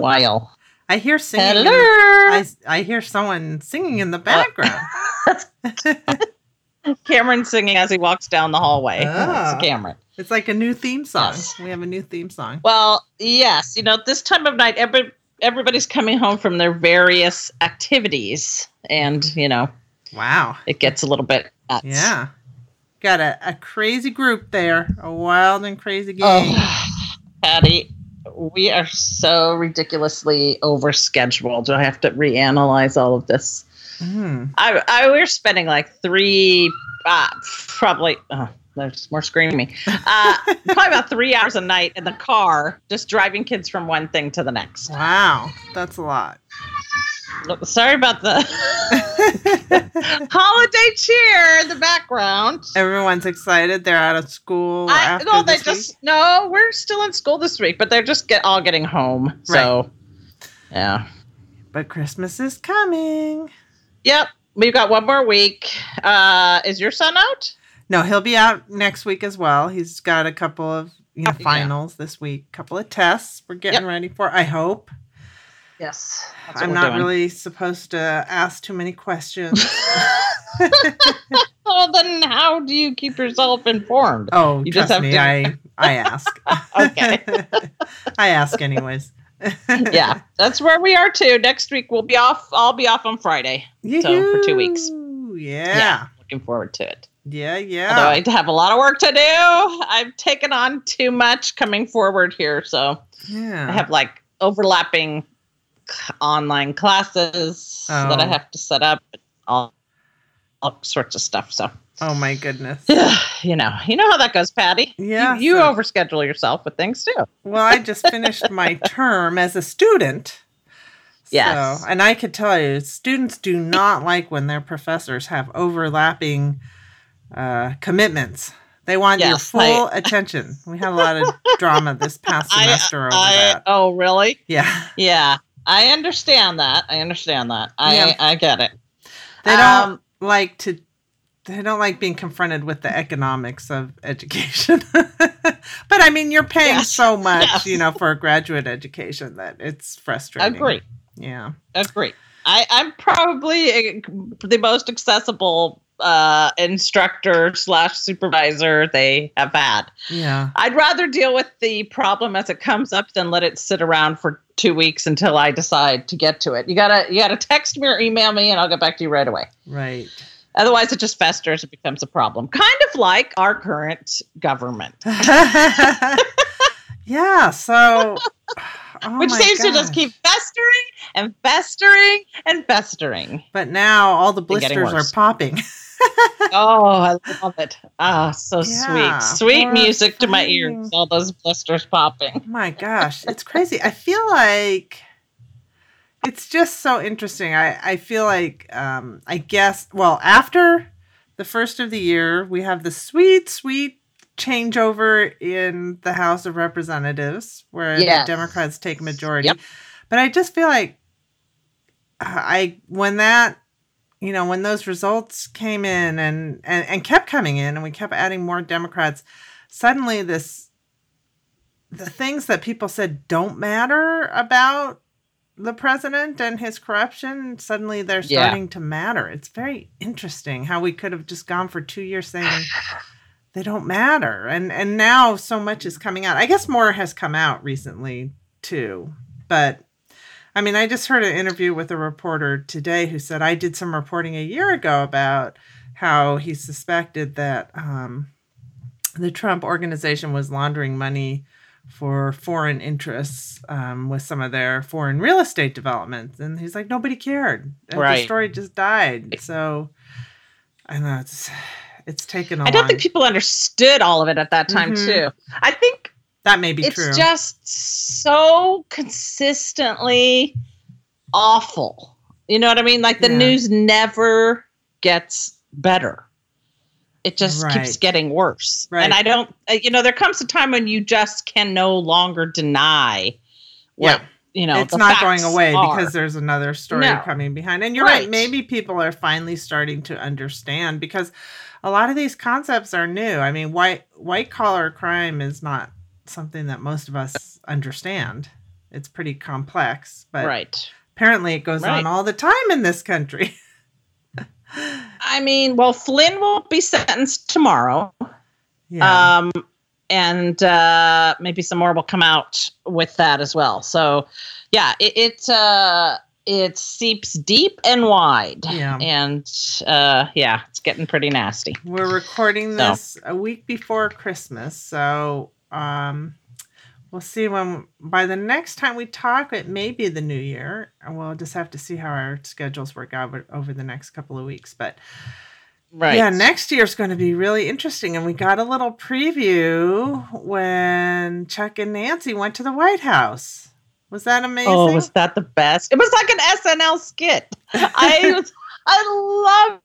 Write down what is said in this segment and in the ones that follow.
while. I hear singing. Hello. I, I hear someone singing in the background. Cameron singing as he walks down the hallway. Ah. It's Cameron. it's like a new theme song. Yes. We have a new theme song. Well, yes, you know, this time of night, every, everybody's coming home from their various activities, and you know, Wow. it gets a little bit nuts. Yeah. Got a, a crazy group there. A wild and crazy gang. Oh, Patty, we are so ridiculously overscheduled. I have to reanalyze all of this. Mm. I, I we're spending like three, uh, probably. Oh, there's more screaming. Uh, probably about three hours a night in the car, just driving kids from one thing to the next. Wow. That's a lot. Look, Sorry about the holiday cheer in the background. Everyone's excited. They're out of school. I, no, they just week. no. We're still in school this week, but they're just get all getting home. So, yeah. But Christmas is coming. Yep. We've got one more week. Uh, is your son out? No, he'll be out next week as well. He's got a couple of you know Yeah. finals this week, couple of tests we're getting Yep. ready for. I hope. Yes. I'm not really supposed to ask too many questions. Well, then how do you keep yourself informed? oh, You trust just have me, to- I I ask. Okay. I ask anyways. yeah, that's where we are too. Next week we'll be off. I'll be off on Friday. So, for two weeks. Yoo-hoo. Yeah. Looking forward to it. Yeah, yeah. Although I have a lot of work to do. I've taken on too much coming forward here, so yeah. I have like overlapping c- online classes that I Oh. have to set up. All all sorts of stuff. So oh my goodness. you know, you know how that goes, Patty. You- Yeah, you, so- overschedule yourself with things too. Well, I just finished my term as a student. Yes. So, and I could tell you, students do not like when their professors have overlapping uh, commitments. They want your full I- attention. We had a lot of drama this past I- semester over I, that. oh, really? Yeah. Yeah, I understand that. I understand that. I Yeah. I get it. They don't Um, like to they don't like being confronted with the economics of education. but I mean, you're paying Yes. so much, Yes. you know, for a graduate education that it's frustrating. Agree. Yeah. Agree. I, I'm probably uh, the most accessible uh, instructor slash supervisor they have had. Yeah. I'd rather deal with the problem as it comes up than let it sit around for two weeks until I decide to get to it. You gotta you gotta text me or email me, and I'll get back to you right away. Right. Otherwise, it just festers. It becomes a problem, kind of like our current government, yeah. So, oh which seems to just keep festering and festering and festering. But now all the blisters are popping. Oh, I love it. Ah, so Yeah, sweet. Sweet music to my ears. All those blisters popping. my gosh, it's crazy. I feel like it's just so interesting. I I feel like um I guess well after the first of the year we have the sweet sweet changeover in the House of Representatives where Yes. the Democrats take majority. Yep. But I just feel like uh, I when that you know when those results came in and and, and kept coming in and we kept adding more Democrats suddenly this the things that people said don't matter about the president and his corruption suddenly they're Yeah. starting to matter. It's very interesting how we could have just gone for two years saying they don't matter. And and now so much is coming out. I guess more has come out recently too. But i mean i just heard an interview with a reporter today who said i did some reporting a year ago about how he suspected that um, the trump organization was laundering money for foreign interests um, with some of their foreign real estate developments and he's like nobody cared the Right. story just died so i know it's it's taken a I don't long- think people understood all of it at that time, Mhm. too. I think that may be it's true It's just so consistently awful. You know what I mean? Like the Yeah. news never gets better. it just Right. keeps getting worse. Right. And I don't, uh, you know, there comes a time when you just can no longer deny what, Yeah. you know, it's not going away are. because there's another story No. coming behind. And you're right. Right. Maybe people are finally starting to understand because a lot of these concepts are new. I mean, white white collar crime is not something that most of us understand. It's pretty complex, but right. apparently it goes Right. on all the time in this country. I mean, well, Flynn will be sentenced tomorrow. yeah. Um, and uh, maybe some more will come out with that as well. So, yeah, it it, uh, it seeps deep and wide. Yeah. And uh, yeah, it's getting pretty nasty. We're recording So. this a week before Christmas, so um, we'll see when by the next time we talk. It may be the new year, and we'll just have to see how our schedules work out over, the next couple of weeks. But Right. yeah, next year's going to be really interesting, and we got a little preview when Chuck and Nancy went to the White House. Was that amazing? Oh, was that the best? It was like an SNL skit. I was, I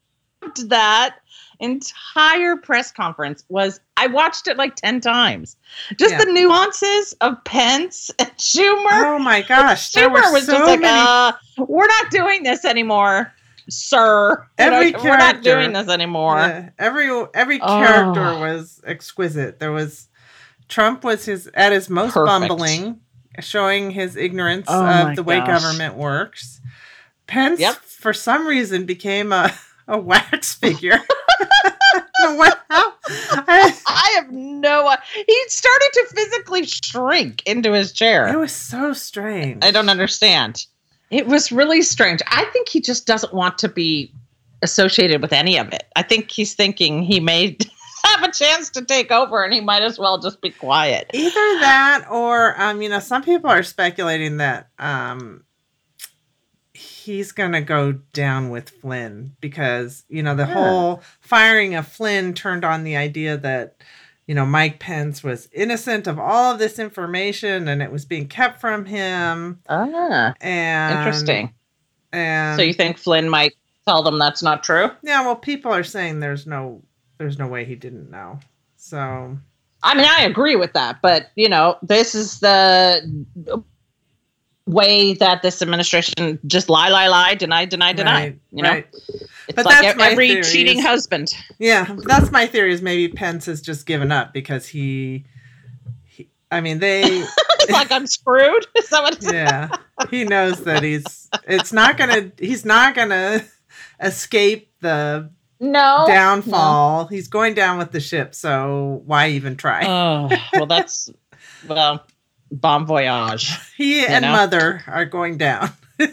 loved that entire press conference. Was I watched it like ten times? Just Yeah. the nuances of Pence and Schumer. oh my gosh, there Schumer were was so just like, many. uh, "We're not doing this anymore, sir. You know, Every we're not character. doing this anymore." Yeah, every every Oh. character was exquisite. There was Trump was his at his most Perfect. bumbling, showing his ignorance Oh of the way government works. Pence, Yep. for some reason, became a, a wax figure. what? How? I- I have no. i- He started to physically shrink into his chair. it was so strange. I don't understand. It was really strange. I think he just doesn't want to be associated with any of it. I think he's thinking he may have a chance to take over and he might as well just be quiet. Either that or um, you know, some people are speculating that um he's gonna go down with Flynn because, you know, the Yeah. whole firing of Flynn turned on the idea that, you know, Mike Pence was innocent of all of this information and it was being kept from him. Ah, And interesting. And so you think Flynn might tell them that's not true? yeah, well people are saying there's no there's no way he didn't know. So I mean, I agree with that, but you know, this is the way that this administration just lie, lie, lie, deny, deny, deny. right, you know, right. it's But like that's ev- my every theory cheating is- husband. Yeah, that's my theory. Is maybe Pence has just given up because he, he I mean, they, it's like I'm screwed. Is that what yeah, he knows that he's. It's not gonna. He's not gonna escape the No. downfall. He's going down with the ship. So why even try? Oh, well, that's well, bon voyage. he and know? mother are going down.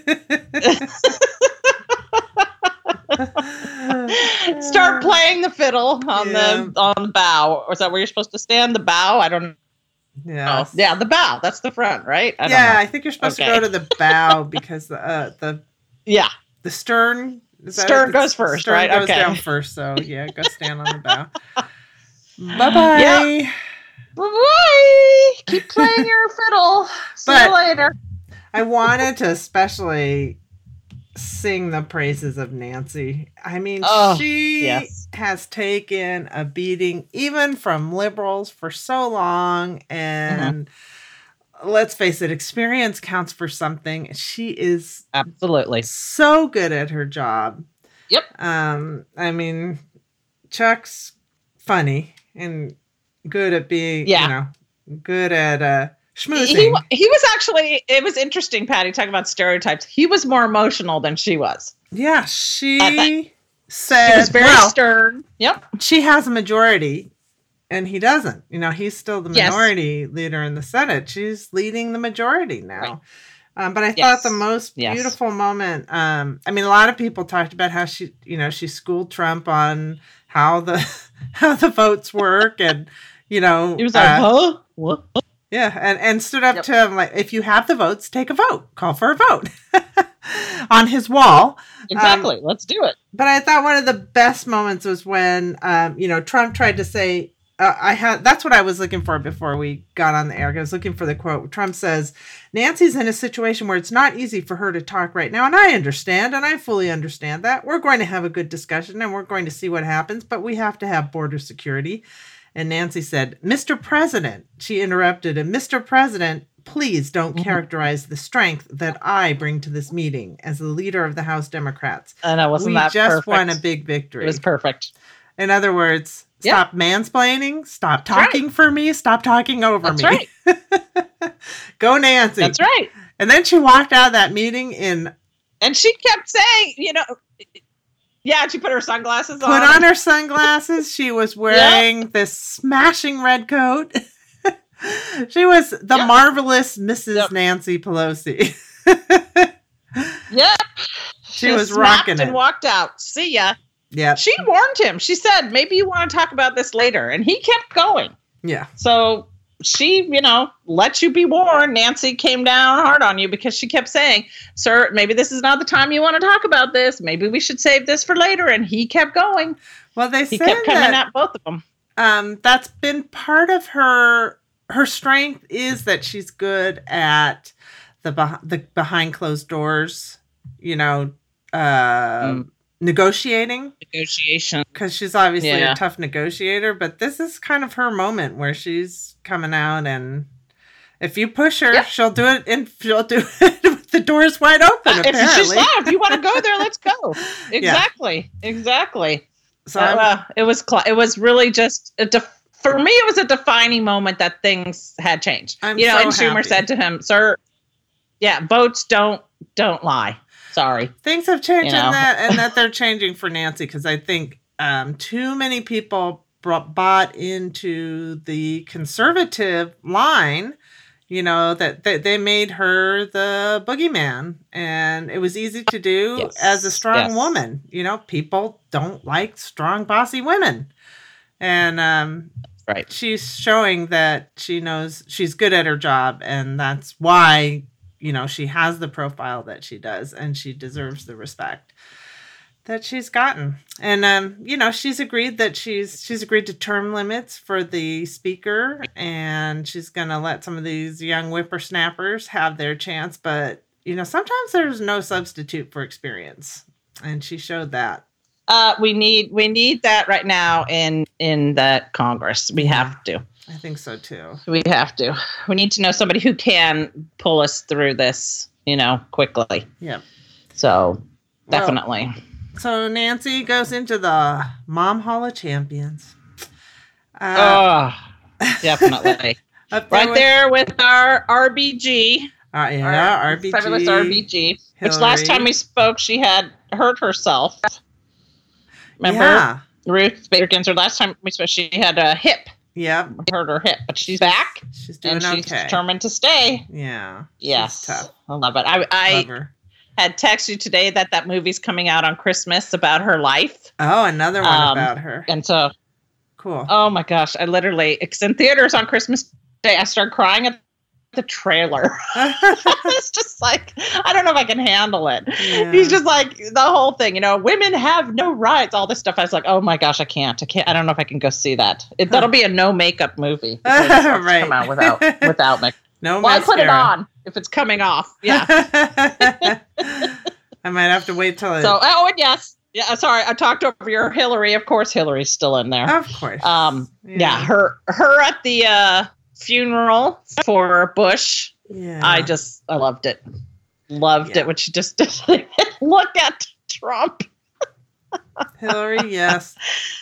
Start playing the fiddle on Yeah. the on the bow. Or is that where you're supposed to stand? The bow? I don't know. Yeah. Yeah, the bow. That's the front, right? I don't yeah. I think you're supposed Okay. to go to the bow because the uh, the Yeah. the stern Stern it? goes first, stern right? goes Okay. down first so yeah go stand on the bow bye bye Bye. Keep playing your fiddle. See But- you later. i wanted to especially sing the praises of nancy i mean Oh, she yes. has taken a beating even from liberals for so long and Mm-hmm. let's face it experience counts for something she is Absolutely. so good at her job. Yep. Um, I mean, Chuck's funny and good at being, Yeah. you know, good at uh schmoozing. he he was actually it was interesting patty talking about stereotypes he was more emotional than she was yeah, she said, was very well, stern yep she has a majority and he doesn't. You know, he's still the Yes. minority leader in the Senate. She's leading the majority now. Right. Um, but I Yes. thought the most Yes. beautiful moment, um, I mean, a lot of people talked about how she, you know, she schooled Trump on how the how the votes work, and you know, he was like uh, huh what yeah, and and stood up Yep. to him like, if you have the votes, take a vote, call for a vote on his wall. exactly let's do it But I thought one of the best moments was when, um, you know, Trump tried to say uh, I had that's what I was looking for before we got on the air. I was looking for the quote. Trump says Nancy's in a situation where it's not easy for her to talk right now, and I understand, and I fully understand that. We're going to have a good discussion, and we're going to see what happens, but we have to have border security. And Nancy said, "Mr. President," she interrupted, and Mr. President. Please don't Mhm. characterize the strength that I bring to this meeting as the leader of the House Democrats. And I wasn't we that just perfect? won a big victory. It was perfect. In other words, Yeah. stop mansplaining, stop That's right. talking for me, stop talking over That's me. right. Go Nancy. That's right. And then she walked out of that meeting in And she kept saying, you know, yeah, she put her sunglasses put on. Put on her sunglasses. She was wearing this smashing red coat. she was the Yep. marvelous Mrs. Yep. Nancy Pelosi. Yep. She was rocking it. and walked out. See ya. yeah. She warned him. She said, maybe you want to talk about this later. And he kept going. Yeah. So she, you know, let you be warned. Nancy came down hard on you because she kept saying, Sir, maybe this is not the time you want to talk about this. Maybe we should save this for later. And he kept going. Well, they He said kept coming that at both of them. um, that's been part of her her strength is that she's good at the beh- the behind closed doors you know uh Mm. Negotiating Negotiation. because she's obviously Yeah. a tough negotiator but this is kind of her moment where she's coming out and if you push her Yep. she'll do it and she'll do it with the doors wide open if apparently she's not, if you want to go there, let's go. Exactly. Exactly. so So uh, it was cl- it was really just a def- for me it was a defining moment that things had changed. I'm you know, so and Schumer said to him, "Sir, yeah, votes don't don't lie. Sorry." things have changed You know? in that and that they're changing for nancy because i think um, too many people brought, bought into the conservative line you know that, that they made her the boogeyman and it was easy to do Yes, as a strong yes. woman you know people don't like strong bossy women and um, Right. she's showing that she knows she's good at her job and that's why you know she has the profile that she does and she deserves the respect that she's gotten. And um you know she's agreed that she's she's agreed to term limits for the speaker and she's gonna let some of these young whippersnappers have their chance but you know sometimes there's no substitute for experience and she showed that Uh, we need we need that right now in in the Congress. We have to. i think so too We have to. We need to know somebody who can pull us through this, you know, quickly. Yeah. So Well, definitely. So Nancy goes into the Mom Hall of Champions. Uh, oh, definitely. up right with- there with our RBG. Uh, yeah, our RBG. Fabulous RBG. Which last time we spoke, she had hurt herself. Remember Yeah. Ruth Bader Ginsburg? Last time we spoke, she had a hip, Yep. hurt her hip, but she's back She's doing and she's okay. determined to stay. Yeah. Yes, tough. I love it. I, Love I her. had texted you today that that movie's coming out on Christmas about her life, Oh, another one Um, about her. and so Cool. oh my gosh, I literally it's in theaters on Christmas Day. I started crying at the trailer. it's just like I don't know if I can handle it. Yeah. He's just like the whole thing, you know, women have no rights, all this stuff. I was like, oh my gosh, I can't. I can't. I don't know if I can go see that. It, that'll be a no makeup movie. because it's supposed to Right. Come out without without makeup. no makeup. Well, I put it on if it's coming off. Yeah. I might have to wait till it. so oh and yes, yeah. Sorry, I talked over your Hillary. Of course, Hillary's still in there. of course. Um, yeah, her her at the uh, funeral for Bush. Yeah. I just I loved it. Loved Yeah. it when she just didn't look at Trump. Hillary, yes.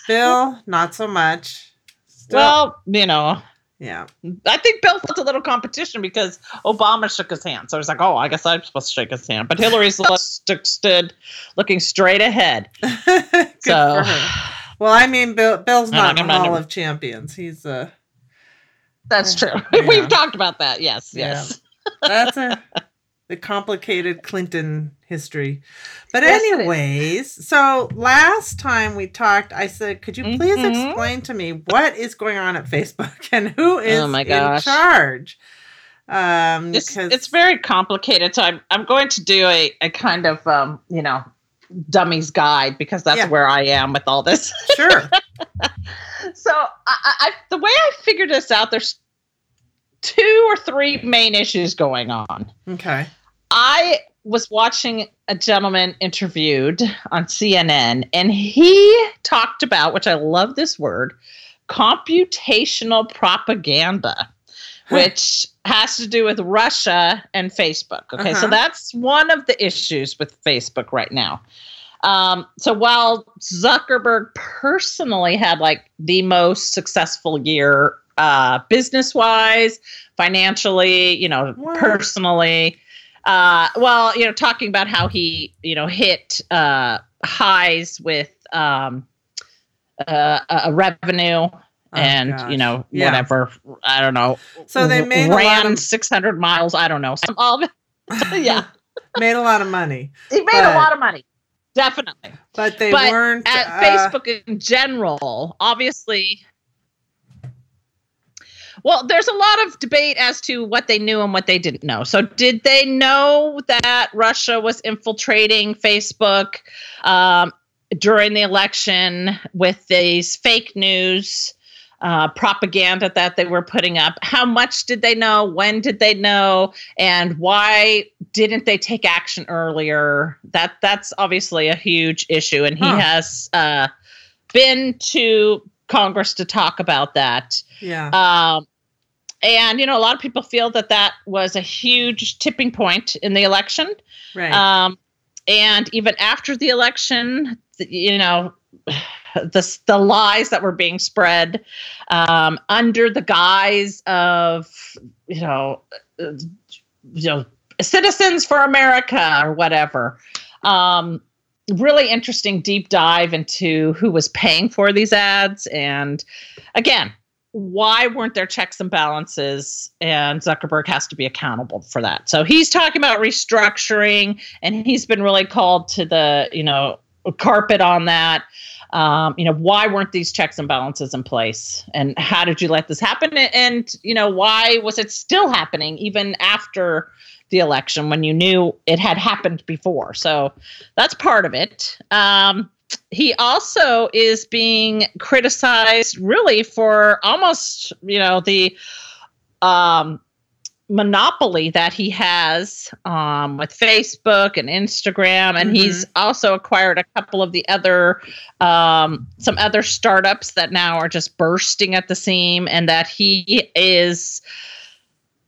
Bill, not so much. Still, Well, you know, yeah. I think Bill felt a little competition because Obama shook his hand. So I was like, oh, I guess I'm supposed to shake his hand. But Hillary's st- stood looking straight ahead. Good so for her. Well, I mean, Bill, Bill's not not in the gonna- Hall of Champions. He's uh that's true. Yeah. We've talked about that. Yes, Yeah. yes. that's a the complicated Clinton history. But Yes, anyways, so last time we talked, I said, could you please Mhm. explain to me what is going on at Facebook and who is Oh my in charge? Um, It's, it's very complicated. So I'm, I'm going to do a, a kind of, um, you know, dummy's guide because that's Yeah. where I am with all this. Sure. So I, I, the way I figured this out, there's two or three main issues going on. okay. I was watching a gentleman interviewed on CNN, and he talked about, which I love this word, computational propaganda, Huh. which has to do with Russia and Facebook. Okay, so Uh-huh. that's one of the issues with Facebook right now. Um, so while Zuckerberg personally had like the most successful year uh, business wise, financially, you know, What? personally, uh, well, you know, talking about how he, you know, hit uh, highs with um, uh, a revenue and Oh, gosh. you know Yeah. whatever I don't know. So they made a lot ran of- six hundred miles. I don't know. Some, all of it. yeah, Made a lot of money, he made But- a lot of money. Definitely. but they But weren't At uh, Facebook in general, obviously. Well, there's a lot of debate as to what they knew and what they didn't know. So, did they know that Russia was infiltrating Facebook um, during the election with these fake news uh, propaganda that they were putting up? How much did they know? When did they know? And why didn't they take action earlier? That that's obviously a huge issue, and he Huh. has uh, been to Congress to talk about that. Yeah. Um, and you know, a lot of people feel that that was a huge tipping point in the election. Right. Um, and even after the election, you know, the the lies that were being spread um, under the guise of you know, uh, you know, citizens for America or whatever. Um, really interesting deep dive into who was paying for these ads. And again why weren't there checks and balances? And zuckerberg has to be accountable for that. So he's talking about restructuring and he's been really called to the you know carpet on that. Um, you know why weren't these checks and balances in place? And how did you let this happen? And, you know why was it still happening even after the election when you knew it had happened before? So that's part of it. Um, he also is being criticized really for almost you know the um monopoly that he has um, with Facebook and Instagram, and he's also acquired a couple of the other um, some other startups that now are just bursting at the seam, and that he is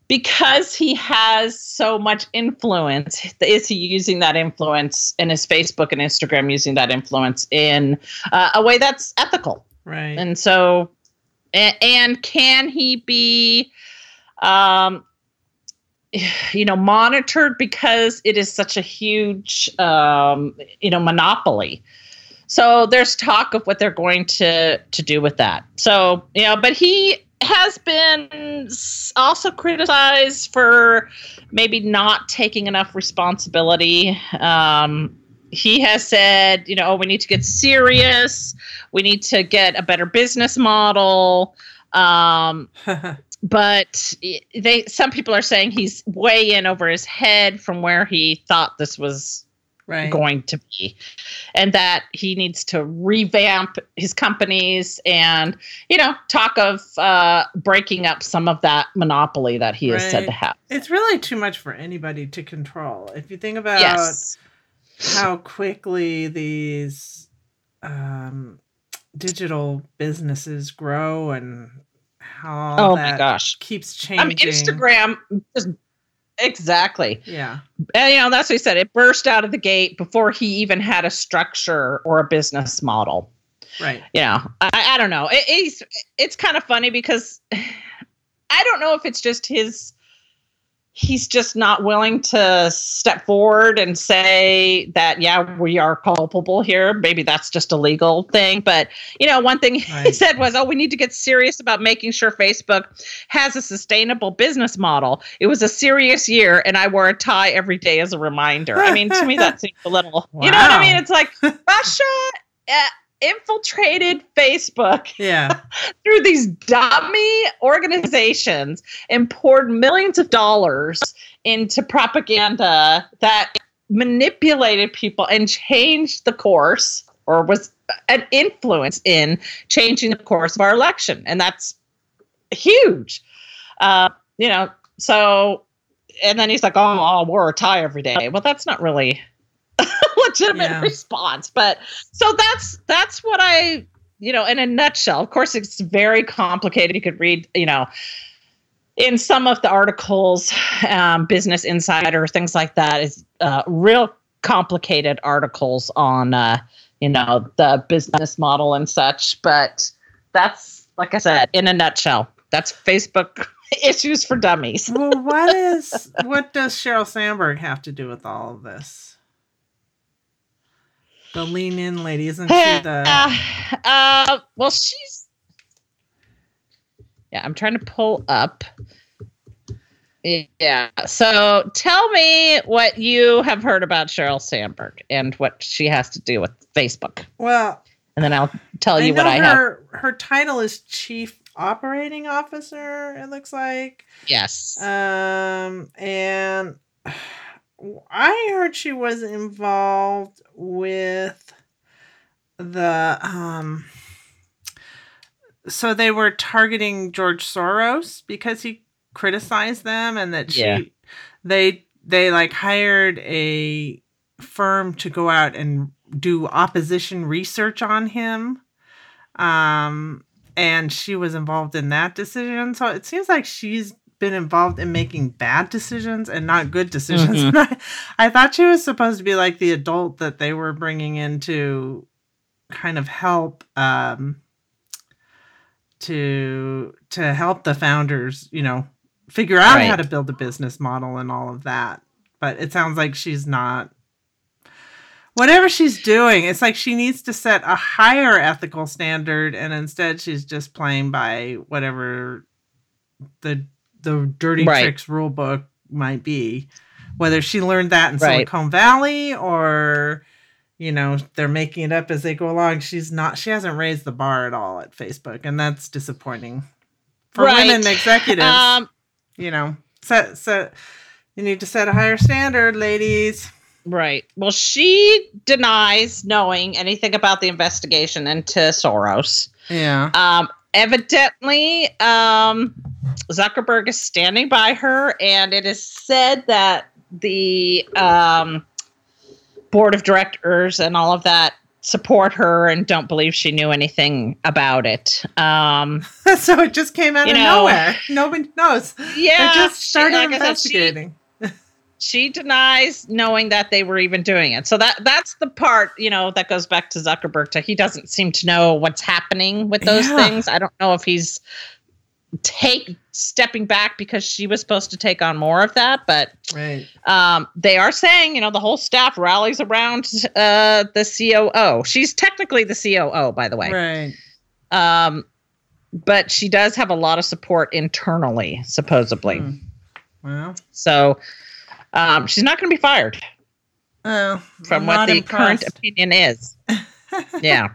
because he has so much influence. Is he using that influence in his Facebook and Instagram, using that influence in uh, a way that's ethical? right. And so, and, and can he be, um, you know, monitored because it is such a huge, um, you know, monopoly. So there's talk of what they're going to to do with that. So you know, but he has been also criticized for maybe not taking enough responsibility. Um, he has said, you know, oh, we need to get serious. We need to get a better business model. Um, but they, some people are saying he's way in over his head from where he thought this was right. going to be and that he needs to revamp his companies and you know talk of uh, breaking up some of that monopoly that he is said to have It's really too much for anybody to control. If you think about yes how quickly these um, digital businesses grow and how oh my gosh keeps i changing. mean instagram just exactly Yeah. and you know that's what he said it burst out of the gate before he even had a structure or a business model Right. Yeah, i, I don't know it, it's it's kind of funny because i don't know if it's just his he's just not willing to step forward and say that yeah we are culpable here. Maybe that's just a legal thing but you know one thing he said was oh we need to get serious about making sure facebook has a sustainable business model. It was a serious year and i wore a tie every day as a reminder. I mean to me that seems a little you know what i mean? It's like russia uh, infiltrated facebook Yeah. through these dummy organizations and poured millions of dollars into propaganda that manipulated people and changed the course or was an influence in changing the course of our election. And that's huge. Uh, you know, so, and then he's like, oh, I'll wear a tie every day. Well, that's not really legitimate Yeah. response. But so that's, that's what I, you know, in a nutshell, of course, it's very complicated. You could read, you know, in some of the articles, um, Business Insider, things like that, is uh, real complicated articles on, uh, you know, the business model and such. But that's, like I said, in a nutshell, that's Facebook issues for dummies. well, what is what does Sheryl Sandberg have to do with all of this? The lean in lady, isn't she the uh, uh, well, she's. Yeah, I'm trying to pull up. Yeah. So tell me what you have heard about Sheryl Sandberg and what she has to do with Facebook. well? And then I'll tell you I what I have. her her title is chief operating officer. It looks like, Yes. um, and I heard she was involved with the um. So they were targeting George Soros because he criticized them, and that she Yeah. they they like hired a firm to go out and do opposition research on him um and she was involved in that decision so it seems like she's been involved in making bad decisions and not good decisions. Mhm. I, I thought she was supposed to be like the adult that they were bringing in to kind of help um to to help the founders you know figure out how to build a business model and all of that. But it sounds like she's not whatever she's doing it's like she needs to set a higher ethical standard and instead she's just playing by whatever the the dirty Right. tricks rule book might be whether she learned that in Right. silicon valley or you know they're making it up as they go along she's not she hasn't raised the bar at all at facebook and that's disappointing for Right. women executives Um, you know set set you need to set a higher standard ladies right. Well, she denies knowing anything about the investigation into Soros. yeah Um, evidently, um, Zuckerberg is standing by her, and it is said that the um, board of directors and all of that support her and don't believe she knew anything about it. Um, so it just came out of know- nowhere nobody knows yeah, they just she- like I said, she- investigating she denies knowing that they were even doing it. So that that's the part, you know, that goes back to Zuckerberg to he doesn't seem to know what's happening with those Yeah. things. I don't know if he's take stepping back because she was supposed to take on more of that, but right um, they are saying, you know, the whole staff rallies around uh, the COO. She's technically the COO, by the way. right Um, but she does have a lot of support internally, supposedly. Hmm. well So um, she's not going to be fired oh, from I'm what the current opinion is. yeah.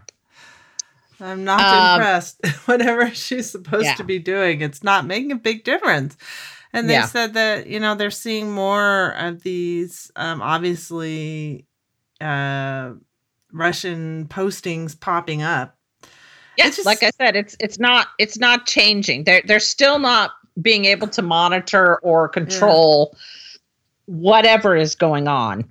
I'm not Um, impressed whatever she's supposed yeah. to be doing it's not making a big difference and they Yeah. said that you know they're seeing more of these um, obviously uh, russian postings popping up Yeah, It's just- like I said, it's it's not it's not changing. They're they're still not being able to monitor or control whatever is going on.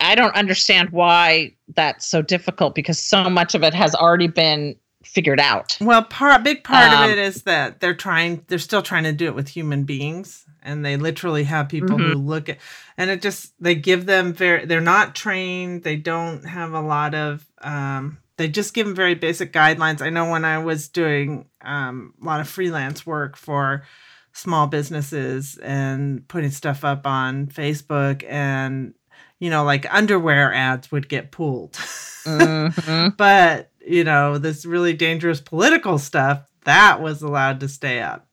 I don't understand why that's so difficult because so much of it has already been figured out. Well, part big part Um, of it is that they're trying they're still trying to do it with human beings and they literally have people who Mm-hmm. look at and it just they give them very they're not trained, they don't have a lot of um they just give them very basic guidelines. I know when I was doing um a lot of freelance work for small businesses and putting stuff up on Facebook and you know like underwear ads would get pulled. Mhm. but you know this really dangerous political stuff that was allowed to stay up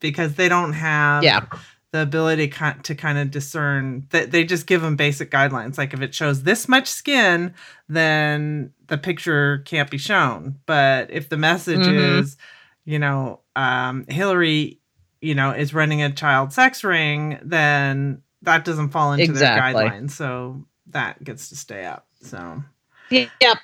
because they don't have Yeah. the ability to kind of discern that they just give them basic guidelines like if it shows this much skin then the picture can't be shown but if the message Mhm. is you know um, hillary you know is running a child sex ring then that doesn't fall into Exactly. their guidelines so that gets to stay up. So Yep.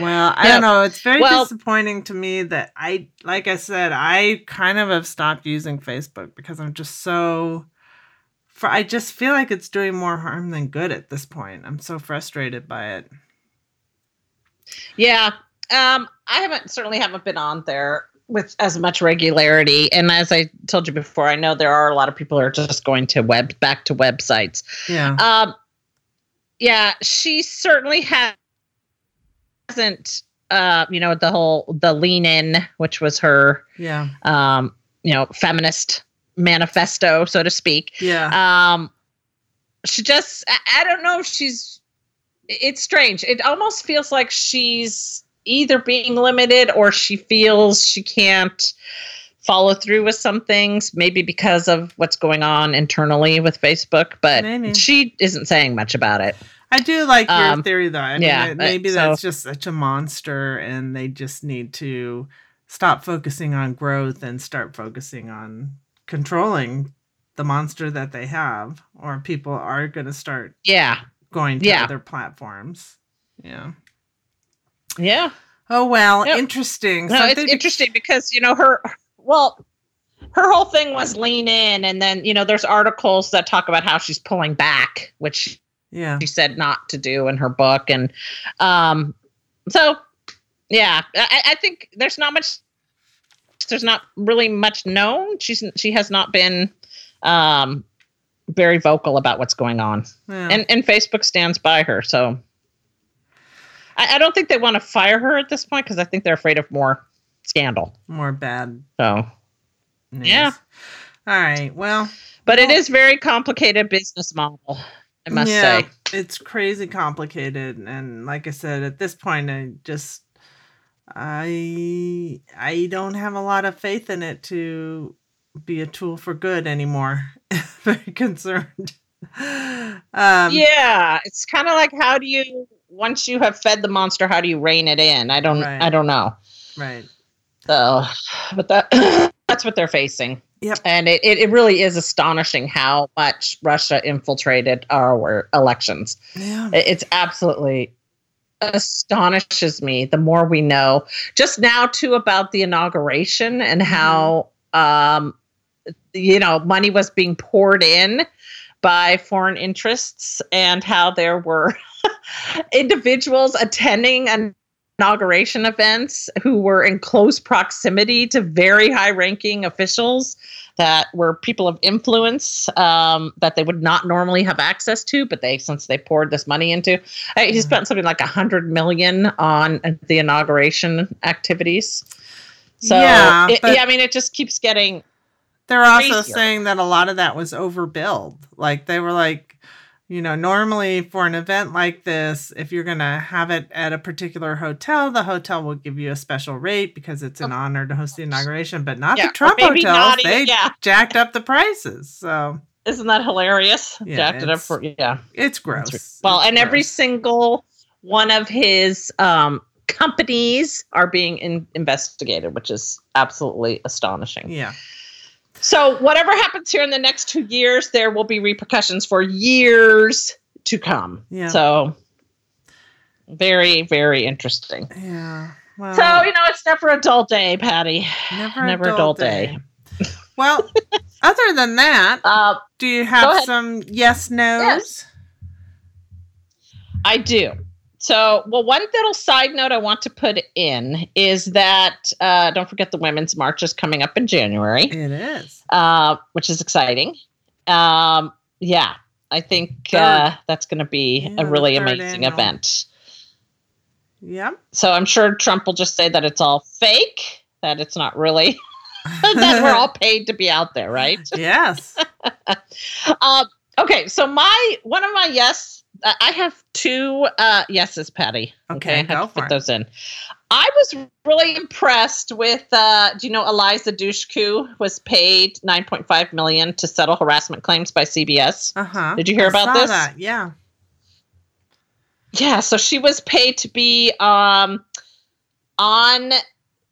well, I Yep. don't know. It's very Well- disappointing to me that I, like I said, I kind of have stopped using Facebook because I'm just so. For I just feel like it's doing more harm than good at this point. I'm so frustrated by it. Yeah. Um, I haven't certainly haven't been on there with as much regularity. And as I told you before, I know there are a lot of people who are just going to web back to websites. Yeah. Um, yeah, she certainly ha- hasn't. Uh, you know the whole the lean in, which was her, Yeah. um, you know, feminist manifesto, so to speak. Yeah. Um, she just, I, I don't know if she's, it's strange. It almost feels like she's either being limited or she feels she can't follow through with some things, maybe because of what's going on internally with Facebook, but Maybe. she isn't saying much about it. I do like your Um, theory, though. I mean, yeah, maybe so- that's just such a monster, and they just need to stop focusing on growth and start focusing on controlling the monster that they have, or people are going to start Yeah. going to Yeah. other platforms. Yeah. Yeah. Oh well, interesting. No, Something it's interesting because you know her. Well, her whole thing was lean in, and then you know there's articles that talk about how she's pulling back, which Yeah. she said not to do in her book, and um, so yeah, I, I think there's not much. There's not really much known. She's she has not been um very vocal about what's going on, yeah. and and Facebook stands by her. So I, I don't think they want to fire her at this point because I think they're afraid of more scandal. more bad So, news. Yeah. All right. Well, but it Well- is very complicated business model. I must say. it's crazy complicated and like i said at this point i just i i don't have a lot of faith in it to be a tool for good anymore very concerned um yeah, it's kind of like how do you once you have fed the monster, how do you rein it in? I don't. Right. I don't know. right So, but that that's what they're facing. Yep. And it, it, it really is astonishing how much Russia infiltrated our elections. yeah It- It's absolutely astonishes me the more we know. Just now too about the inauguration and how um you know money was being poured in by foreign interests and how there were individuals attending an inauguration events who were in close proximity to very high ranking officials that were people of influence um, that they would not normally have access to but they since they poured this money into uh, he spent something like a hundred million on the inauguration activities. So Yeah, it- yeah i mean it just keeps getting they're also crazier. saying that a lot of that was overbilled. Like they were like you know normally for an event like this if you're going to have it at a particular hotel the hotel will give you a special rate because it's an honor to host the inauguration but not yeah, the trump hotels. not they yeah. jacked up the prices so. Isn't that hilarious? Yeah, jacked it up it's- for yeah. it's gross. Well, It's and every single one of his um, companies are being in- investigated, which is absolutely astonishing. yeah So, whatever happens here in the next two years, there will be repercussions for years to come. Yeah. So, very, very interesting. yeah well, so, you know, it's never a dull day, Patty. never, never a dull day. well other than that Uh, do you have some yes no's Yes. I do. So, well, one little side note I want to put in is that uh, don't forget the Women's March is coming up in January, it is uh, which is exciting. Um, yeah, I think uh, that's going to be Yeah, a really amazing annual. event. Yeah. So, I'm sure Trump will just say that it's all fake, that it's not really, that we're all paid to be out there, right? yes Um, okay, so my one of my yes, uh, I have two uh, yeses, Patty. Okay, I have go to for put it. those in. I was really impressed with. Uh, do you know Eliza Dushku was paid nine point five million to settle harassment claims by CBS? uh-huh Did you hear I about saw this? that. yeah Yeah, so she was paid to be um, on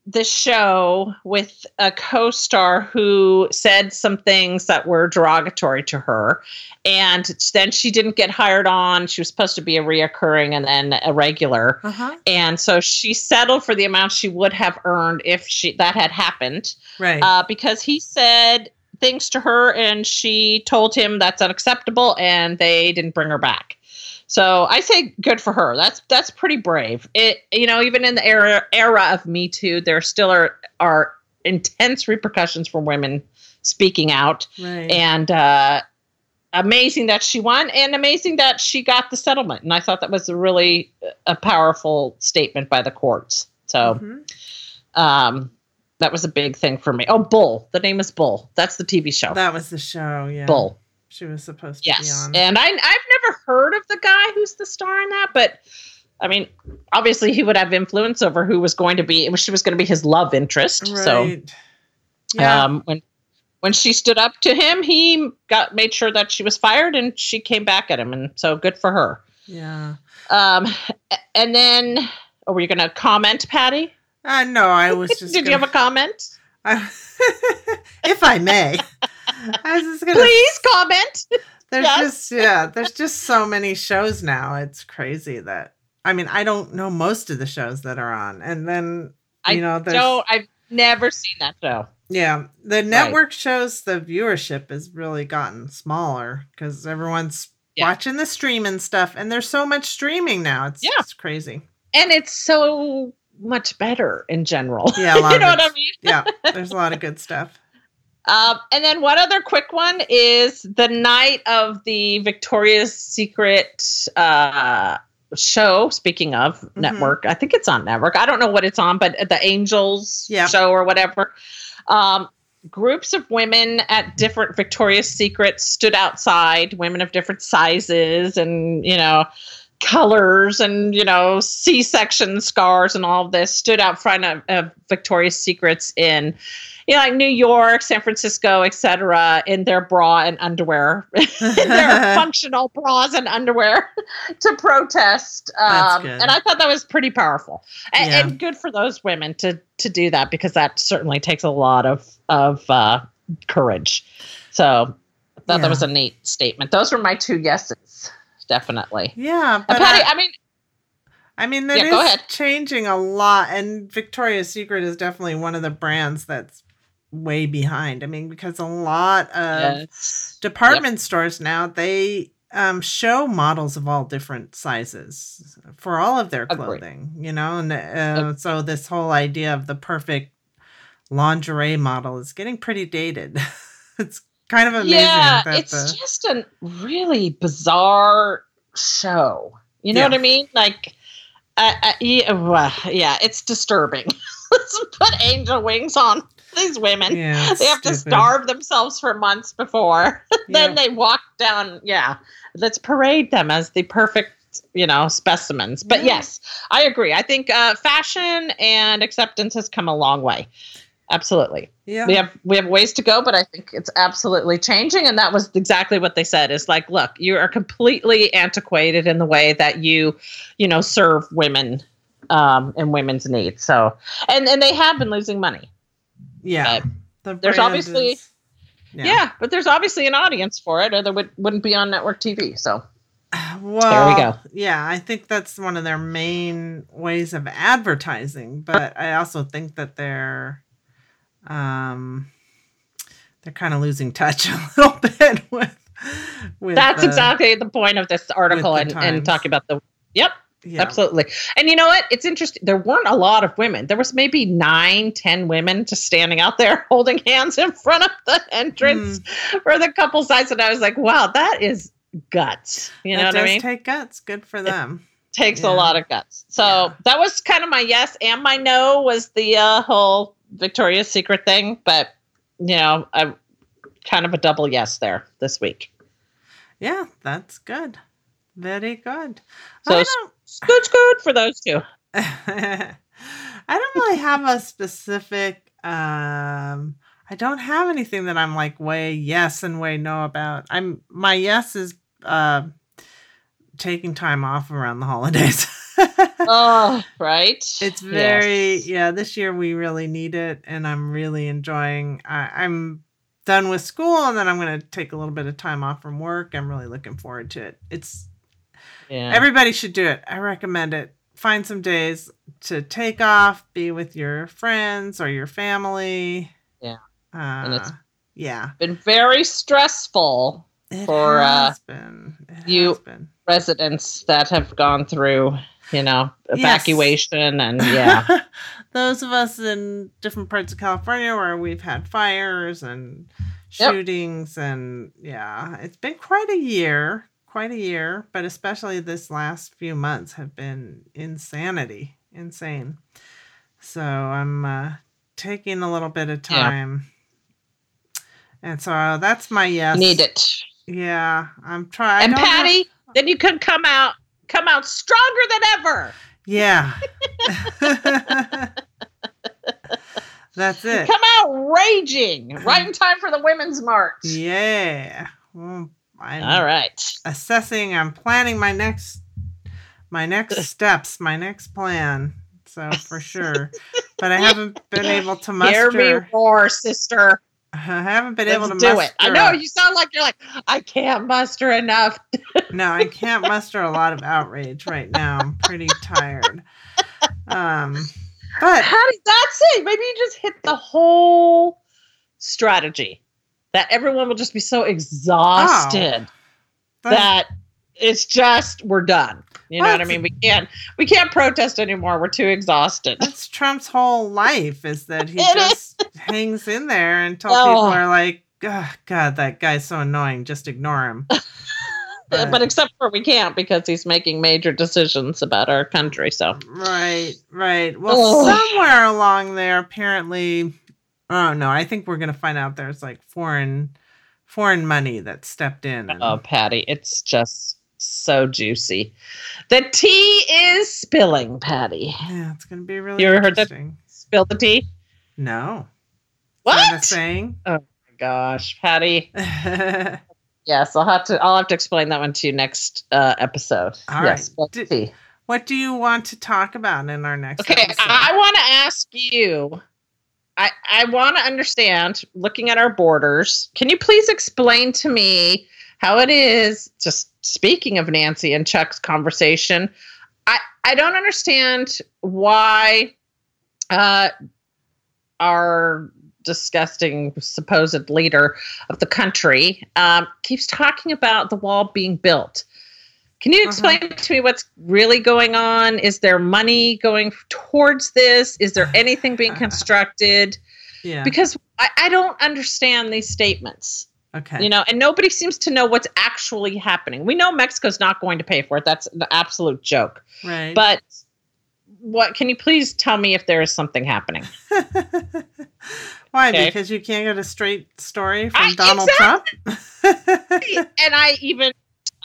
the show with a co-star who said some things that were derogatory to her. And then she didn't get hired on. She was supposed to be a reoccurring and then a regular. Uh-huh. and so she settled for the amount she would have earned if she that had happened. Right. uh, because he said things to her and she told him that's unacceptable and they didn't bring her back so i say good for her. That's that's pretty brave. It you know even in the era era of me too there still are are intense repercussions for women speaking out. Right. and uh amazing that she won and amazing that she got the settlement. And i thought that was a really a powerful statement by the courts. So Mhm. um that was a big thing for me. Oh bull. The name is bull. That's the tv show. That was the show. Yeah. bull She was supposed to yes be on. and i i've never heard of the guy who's the star in that but i mean obviously he would have influence over who was going to be she was going to be his love interest so Yeah. um when when she stood up to him he got made sure that she was fired and she came back at him and so good for her yeah. um and then oh, were you going to comment patty Uh, no, I was just. did you have a comment a? if I may, I gonna. please comment There's yes. just yeah. There's just so many shows now. It's crazy that. I mean, I don't know most of the shows that are on, and then I you know, there's don't i've never seen that show yeah, the network shows the viewership has really gotten smaller because everyone's Yeah. watching the stream and stuff, and there's so much streaming now. It's Yeah. it's crazy. and it's so much better in general Yeah, you know what i mean Yeah, there's a lot of good stuff. Um, and then one other quick one is the night of the Victoria's Secret uh, show. Speaking of Mm-hmm. network, I think it's on network. I don't know what it's on, but the Angels Yeah. show or whatever. Um, groups of women at different Victoria's Secrets stood outside, women of different sizes and, you know, colors and, you know, C section scars and all this stood out front of, of Victoria's Secrets in, you know, like New York, San Francisco, etc., in their bra and underwear, in their functional bras and underwear to protest. Um, and I thought that was pretty powerful and, Yeah. and good for those women to to do that because that certainly takes a lot of of uh, courage. So I thought Yeah. that was a neat statement. Those were my two yeses, definitely. Yeah, And but Patty, I, I mean, I mean, it Yeah, is changing a lot, and Victoria's Secret is definitely one of the brands that's way behind. I mean, because a lot of yes. department stores now they um, show models of all different sizes for all of their Agreed. clothing. You know, and uh, so this whole idea of the perfect lingerie model is getting pretty dated. it's kind of amazing. yeah, it's the, just a really bizarre show. You know Yeah. what I mean? Like, uh, uh, yeah, well, yeah, it's disturbing. Let's put angel wings on these women. yeah, they have to starve themselves for months before. then Yeah. they walk down. Yeah, let's parade them as the perfect, you know, specimens. But Yeah. yes, I agree. I think uh, fashion and acceptance has come a long way. Absolutely, yeah. we have we have ways to go, but I think it's absolutely changing. And that was exactly what they said. Is like, look, you are completely antiquated in the way that you, you know, serve women um, and women's needs. So, and and they have been losing money. Yeah. but The there's obviously- is- Yeah. but there's obviously an audience for it, or there would, wouldn't be on network TV. So Well, go. Yeah, I think that's one of their main ways of advertising, but I also think that they're um they're kind of losing touch a little bit with with that's the- exactly the point of this article and, and talking about the. Yep, yeah. absolutely. And you know what? It's interesting. There weren't a lot of women. There was maybe nine, ten women just standing out there holding hands in front of the entrance Hmm. for the couple sides, and I was like, "Wow, that is guts." You know that what I mean? take guts. Good for them. takes Yeah. a lot of guts. So Yeah. that was kind of my yes and my no was the uh, whole Victoria's Secret thing, but you know, I'm kind of a double yes there this week. Yeah, that's good. Very good. So I don't Good, good for those two. I don't really have a specific um I don't have anything that I'm like way yes and way no about. I'm my yes is uh taking time off around the holidays. oh, right. It's very Yes. yeah. This year we really need it, and I'm really enjoying. I, I'm done with school, and then I'm going to take a little bit of time off from work. I'm really looking forward to it. It's Yeah. everybody should do it. I recommend it. Find some days to take off, be with your friends or your family. Yeah. uh, it's- yeah. been very stressful It for, uh, has been. It you- residents that have gone through, you know, Yes. evacuation and yeah. Those of us in different parts of California where we've had fires and Yep. shootings and yeah, it's been quite a year, quite a year, but especially this last few months have been insanity, insane. So I'm uh, taking a little bit of Yeah. time. And so uh, that's my yes. Need it. Yeah, I'm trying. and Patty, then you could come out come out stronger than ever. Yeah. That's it. Come out raging right in time for the women's march. Yeah. Well, I'm All right. assessing. I'm planning my next my next steps, my next plan. So for sure, but I haven't been able to muster. Hear me roar, sister. I haven't been able to do muster. it. I know you sound like you're like, I can't muster enough. No, I can't muster a lot of outrage right now. I'm pretty tired. Um, but how did that say? Maybe you just hit the whole strategy that everyone will just be so exhausted oh, but- that it's just we're done. You know what I mean? We can't we can't protest anymore. We're too exhausted. That's Trump's whole life is that he just hangs in there until Oh. people are like, "Ugh, God, that guy's so annoying. Just ignore him. But- but except for we can't because he's making major decisions about our country. So Right, right. Well, Oh. somewhere along there, apparently, oh no, I think we're gonna find out there's like foreign, foreign money that stepped in. and- oh Patty, it's just so juicy. The tea is spilling, Patty. yeah, it's gonna be really You ever heard that? interesting. Spill the tea. No, Is that a What? saying? Oh my gosh, Patty. Yes, I'll have to. I'll have to explain that one to you next uh, episode. All yes, right. spill the Did- tea. what do you want to talk about in our next? Okay, episode? I want to ask you. I I want to understand. Looking at our borders, can you please explain to me how it is? Just speaking of Nancy and Chuck's conversation, I I don't understand why uh, our disgusting supposed leader of the country um, keeps talking about the wall being built. Can you Uh-huh. explain to me what's really going on? Is there money going towards this? Is there anything being constructed? yeah. Because I, I don't understand these statements, okay. you know, and nobody seems to know what's actually happening. We know Mexico's not going to pay for it. That's an absolute joke. right. But what can you please tell me if there is something happening? Why? Okay. Because you can't get a straight story from I- Donald exactly. Trump. and I even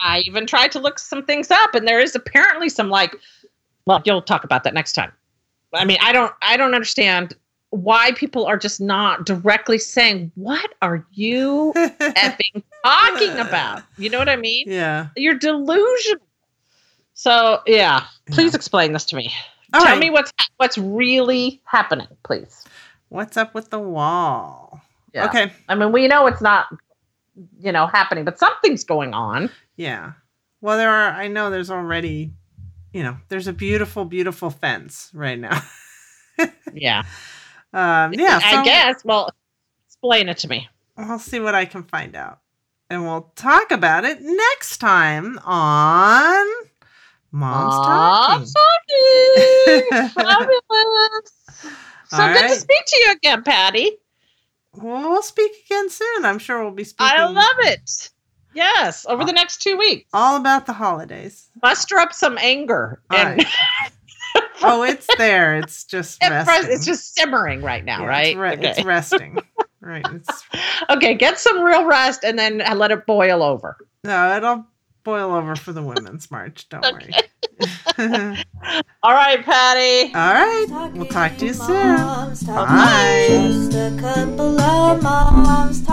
I even tried to look some things up, and there is apparently some like, well, you'll talk about that next time. I mean, I don't I don't understand why people are just not directly saying what are you effing talking about. You know what I mean? yeah. You're delusional. So yeah, please Yeah. explain this to me. All Tell right. me what's what's really happening, please. What's up with the wall? Yeah. Okay. I mean, we know it's not, you know, happening, but something's going on. Yeah. Well, there are. I know there's already. You know, there's a beautiful, beautiful fence right now. Yeah. Um, yeah. I so guess. Well, explain it to me. I'll see what I can find out, and we'll talk about it next time on Mom's Talking. Mom's talking. Fabulous. So All good to speak to you again, Patty. Well, we'll speak again soon. I'm sure we'll be speaking I love it. Yes, over the next two weeks. all about the holidays. Muster up some anger. And Oh, it's there. It's just resting. it's just simmering right now, Yeah, right? It's, re- okay. it's resting. right. It's okay, get some real rest and then let it boil over. no, it'll boil over for the women's march. Don't worry. All right, Patty. all right. We'll talk to you soon. Moms Bye. Just a couple of moms